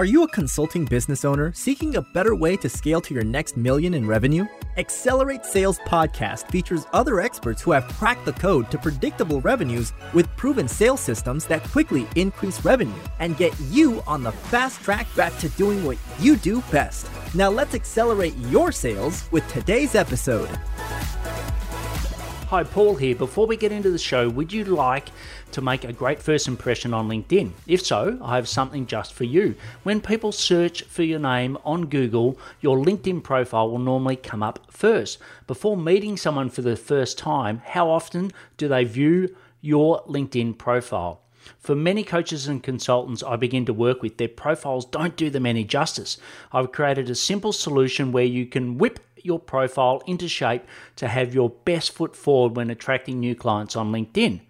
Are you a consulting business owner seeking a better way to scale to your next million in revenue? Accelerate Sales Podcast features other experts who have cracked the code to predictable revenues with proven sales systems that quickly increase revenue and get you on the fast track back to doing what you do best. Now let's accelerate your sales with today's episode. Hi, Paul here. Before we get into the show, would you like to make a great first impression on LinkedIn? If so, I have something just for you. When people search for your name on Google, your LinkedIn profile will normally come up first. Before meeting someone for the first time, how often do they view your LinkedIn profile? For many coaches and consultants I begin to work with, their profiles don't do them any justice. I've created a simple solution where you can whip your profile into shape to have your best foot forward when attracting new clients on LinkedIn.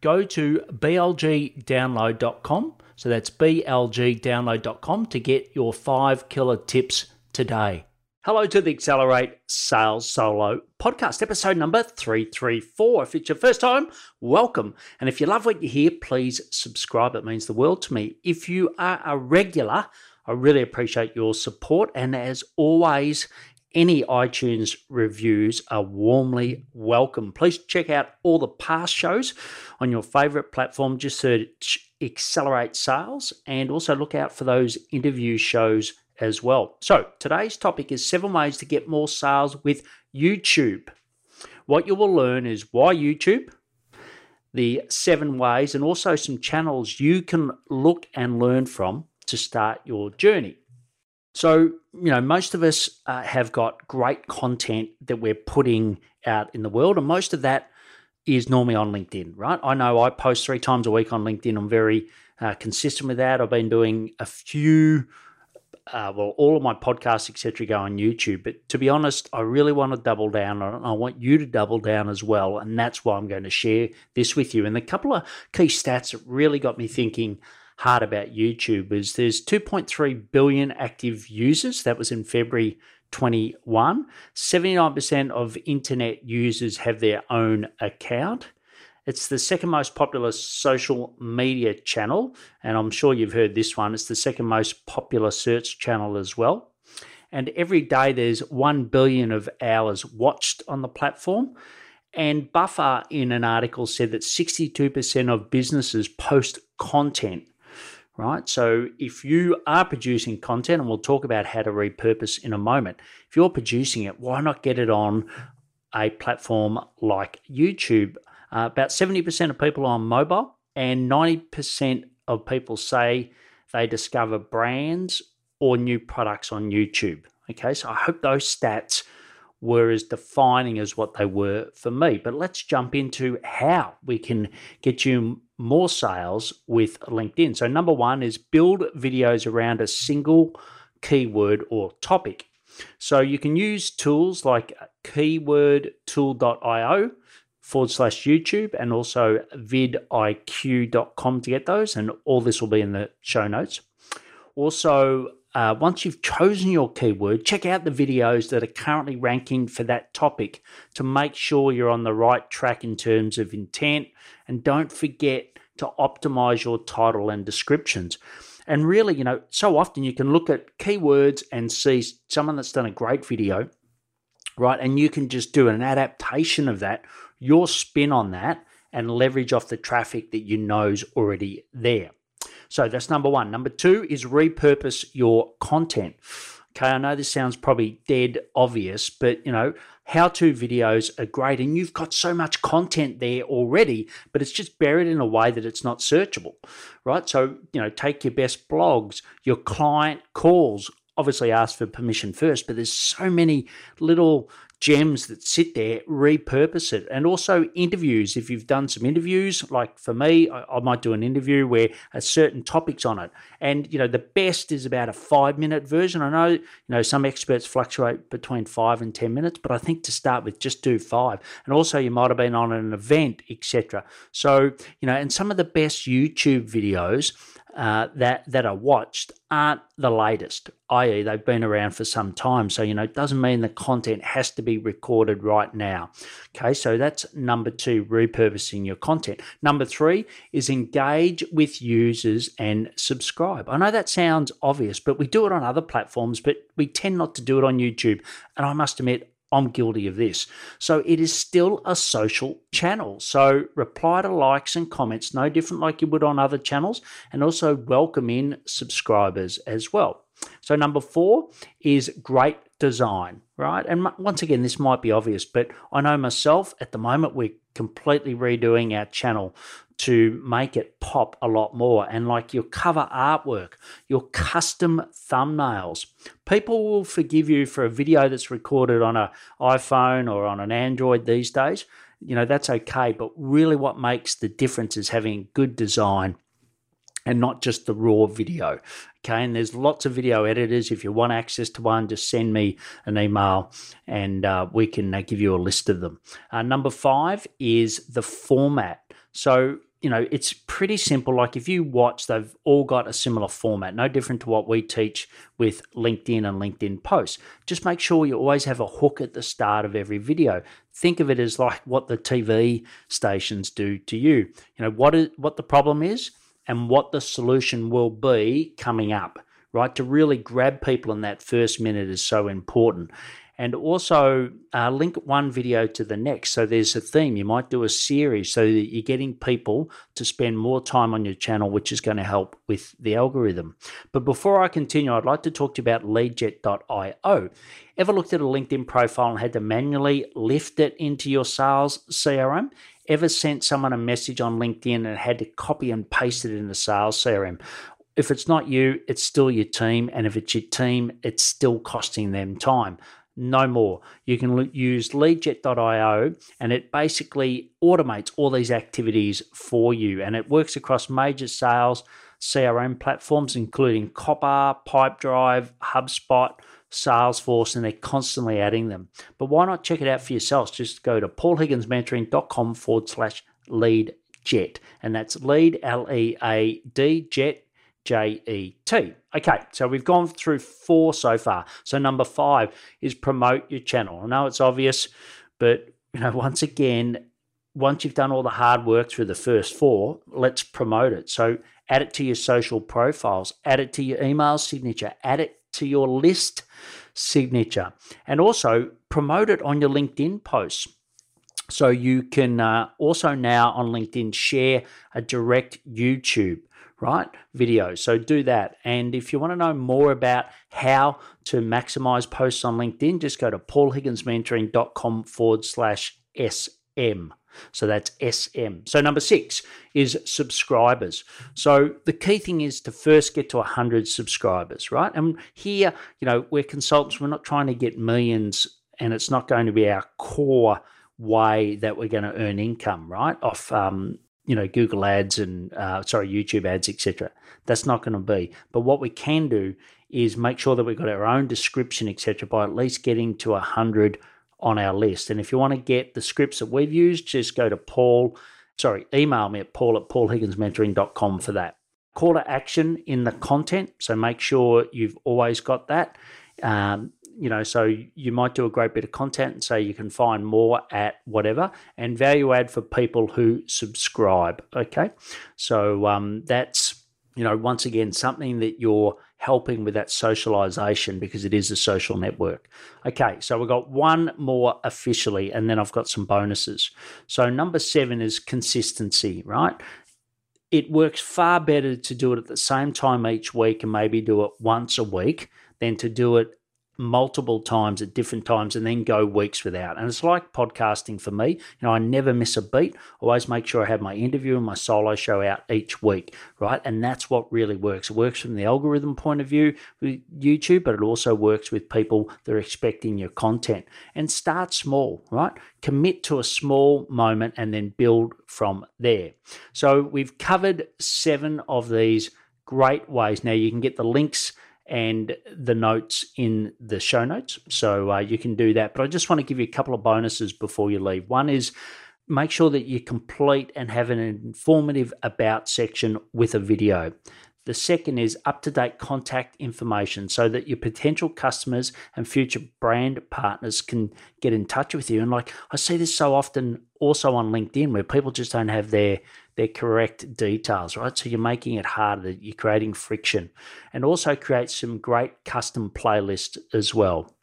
Go to blgdownload.com. So that's blgdownload.com to get your five killer tips today. Hello to the Accelerate Sales Solo podcast, episode number 334. If it's your first time, welcome. And if you love what you hear, please subscribe. It means the world to me. If you are a regular, I really appreciate your support. And as always, any iTunes reviews are warmly welcome. Please check out all the past shows on your favorite platform. Just search Accelerate Sales and also look out for those interview shows as well. So, today's topic is seven ways to get more sales with YouTube. What you will learn is why YouTube, the seven ways, and also some channels you can look and learn from to start your journey. So, you know, most of us uh, have got great content that we're putting out in the world, and most of that is normally on LinkedIn, right? I know I post three times a week on LinkedIn. I'm very uh, consistent with that. I've been doing a few, uh, well, all of my podcasts, etc., go on YouTube. But to be honest, I really want to double down on it. I want you to double down as well, and that's why I'm going to share this with you. And a couple of key stats that really got me thinking hard about YouTube is there's 2.3 billion active users. That was in February 21. 79% of internet users have their own account. It's the second most popular social media channel, and I'm sure you've heard this one. It's the second most popular search channel as well. And every day there's 1 billion of hours watched on the platform. And Buffer in an article said that 62% of businesses post content right? So if you are producing content, and we'll talk about how to repurpose in a moment, if you're producing it, why not get it on a platform like YouTube? Uh, about 70% of people are on mobile, and 90% of people say they discover brands or new products on YouTube. Okay, so I hope those stats were as defining as what they were for me. But let's jump into how we can get you more sales with LinkedIn. So, number one is build videos around a single keyword or topic. So, you can use tools like uh, keywordtool.io forward slash YouTube and also vidiq.com to get those. And all this will be in the show notes. Also, uh, once you've chosen your keyword, check out the videos that are currently ranking for that topic to make sure you're on the right track in terms of intent. And don't forget to optimize your title and descriptions. And really, you know, so often you can look at keywords and see someone that's done a great video, right? And you can just do an adaptation of that, your spin on that, and leverage off the traffic that you know's already there. So that's number one. Number two is repurpose your content. Okay, I know this sounds probably dead obvious, but you know, how to videos are great and you've got so much content there already, but it's just buried in a way that it's not searchable, right? So, you know, take your best blogs, your client calls, obviously ask for permission first, but there's so many little gems that sit there, repurpose it. And also interviews. If you've done some interviews, like for me, I, I, might do an interview where a certain topics on it. And, you know, the best is about a five minute version. I know, you know, some experts fluctuate between five and 10 minutes, but I think to start with, just do five. And also you might have been on an event, etc. So, you know, and some of the best YouTube videos uh, that that are watched aren't the latest, i.e., they've been around for some time. So you know, it doesn't mean the content has to be be recorded right now. Okay, so that's number two, repurposing your content. Number three is engage with users and subscribe. I know that sounds obvious, but we do it on other platforms, but we tend not to do it on YouTube. And I must admit, I'm guilty of this. So it is still a social channel. So reply to likes and comments, no different like you would on other channels, and also welcome in subscribers as well. So number four is great design, right? And once again, this might be obvious, but I know myself at the moment we're completely redoing our channel to make it pop a lot more. And like your cover artwork, your custom thumbnails. People will forgive you for a video that's recorded on an iPhone or on an Android these days. You know, that's okay. But really, what makes the difference is having good design and not just the raw video. Okay, and there's lots of video editors. If you want access to one, just send me an email and uh, we can uh, give you a list of them. Uh, number five is the format. So you know, it's pretty simple. Like if you watch, they've all got a similar format, no different to what we teach with LinkedIn and LinkedIn posts. Just make sure you always have a hook at the start of every video. Think of it as like what the TV stations do to you. You know, what is what the problem is and what the solution will be coming up, right? To really grab people in that first minute is so important and also uh, link one video to the next. So there's a theme. You might do a series so that you're getting people to spend more time on your channel, which is going to help with the algorithm. But before I continue, I'd like to talk to you about leadjet.io. Ever looked at a LinkedIn profile and had to manually lift it into your sales CRM? Ever sent someone a message on LinkedIn and had to copy and paste it in the sales CRM? If it's not you, it's still your team. And if it's your team, it's still costing them time no more. You can use leadjet.io and it basically automates all these activities for you and it works across major sales CRM platforms including Copper, Pipedrive, HubSpot, Salesforce, and they're constantly adding them. But why not check it out for yourselves? Just go to paulhigginsmentoring.com forward slash lead jet. And that's lead, L E A D, jet, J E T. Okay, so we've gone through four so far. So number five is promote your channel. I know it's obvious, but you know, once again, once you've done all the hard work through the first four, let's promote it. So add it to your social profiles, add it to your email signature, add it to your list signature, and also promote it on your LinkedIn posts. So you can uh, also now on LinkedIn share a direct YouTube right? Video. So do that. And if you want to know more about how to maximize posts on LinkedIn, just go to paulhigginsmentoring.com forward slash SM. So that's SM. So number six is subscribers. So the key thing is to first get to 100 subscribers, right? And here, you know, we're consultants, we're not trying to get millions, and it's not going to be our core way that we're going to earn income, right? Off um, you know Google ads and uh, sorry YouTube ads etc. That's not going to be. But what we can do is make sure that we've got our own description etc. By at least getting to a hundred on our list. And if you want to get the scripts that we've used, just go to Paul. Sorry, email me at paul at paulhigginsmentoring.com for that. Call to action in the content. So make sure you've always got that. Um, you know, so you might do a great bit of content and say you can find more at whatever and value add for people who subscribe. Okay. So um, that's, you know, once again, something that you're helping with that socialization because it is a social network. Okay. So we've got one more officially, and then I've got some bonuses. So number seven is consistency, right? It works far better to do it at the same time each week and maybe do it once a week than to do it multiple times at different times and then go weeks without. And it's like podcasting for me. You know, I never miss a beat. Always make sure I have my interview and my solo show out each week, right? And that's what really works. It works from the algorithm point of view with YouTube, but it also works with people that are expecting your content. And start small, right? Commit to a small moment and then build from there. So we've covered seven of these great ways. Now you can get the links and the notes in the show notes. So uh, you can do that. But I just want to give you a couple of bonuses before you leave. One is make sure that you complete and have an informative about section with a video. The second is up to date contact information so that your potential customers and future brand partners can get in touch with you. And like I see this so often also on LinkedIn where people just don't have their their correct details, right? So you're making it harder, you're creating friction, and also create some great custom playlists as well.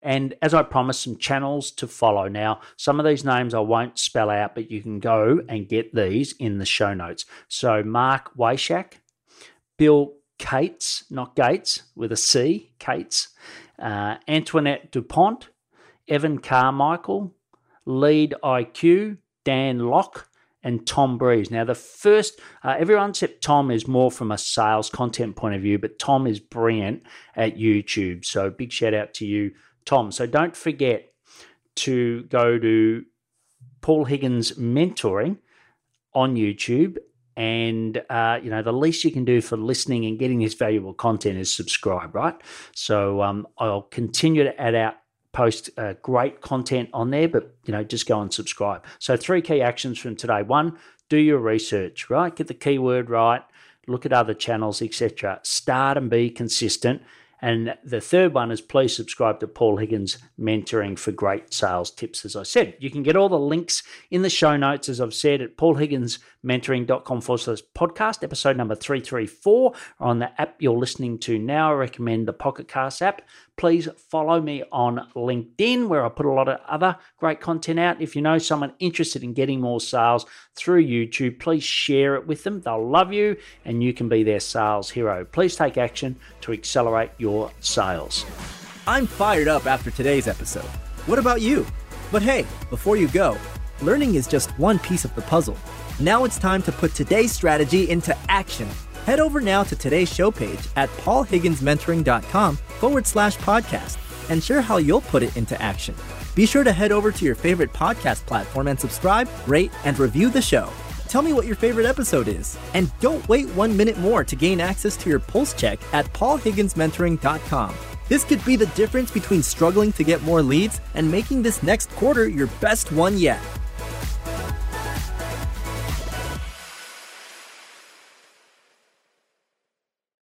And as I promised, some channels to follow. Now, some of these names I won't spell out, but you can go and get these in the show notes. So, Mark Washak, Bill Cates, not Gates, with a C, Cates, uh, Antoinette DuPont, Evan Carmichael, Lead IQ, Dan Lok, and Tom Breeze. Now, the first, uh, everyone except Tom is more from a sales content point of view, but Tom is brilliant at YouTube. So, big shout out to you, Tom. So, don't forget to go to Paul Higgins Mentoring on YouTube. And, uh, you know, the least you can do for listening and getting this valuable content is subscribe, right? So um, I'll continue to add out post uh, great content on there, but you know, just go and subscribe. So three key actions from today. One, do your research, right? Get the keyword right, look at other channels, etc. Start and be consistent. And the third one is please subscribe to Paul Higgins Mentoring for great sales tips. As I said, you can get all the links in the show notes, as I've said, at paulhigginsmentoring.com forward slash podcast, episode number 334 on the app you're listening to now. I recommend the Pocket Cast app please follow me on LinkedIn, where I put a lot of other great content out. If you know someone interested in getting more sales through YouTube, please share it with them. They'll love you and you can be their sales hero. Please take action to accelerate your sales. I'm fired up after today's episode. What about you? But hey, before you go, learning is just one piece of the puzzle. Now it's time to put today's strategy into action. Head over now to today's show page at paulhigginsmentoring.com forward slash podcast and share how you'll put it into action. Be sure to head over to your favorite podcast platform and subscribe, rate, and review the show. Tell me what your favorite episode is. And don't wait one minute more to gain access to your pulse check at paulhigginsmentoring.com. This could be the difference between struggling to get more leads and making this next quarter your best one yet.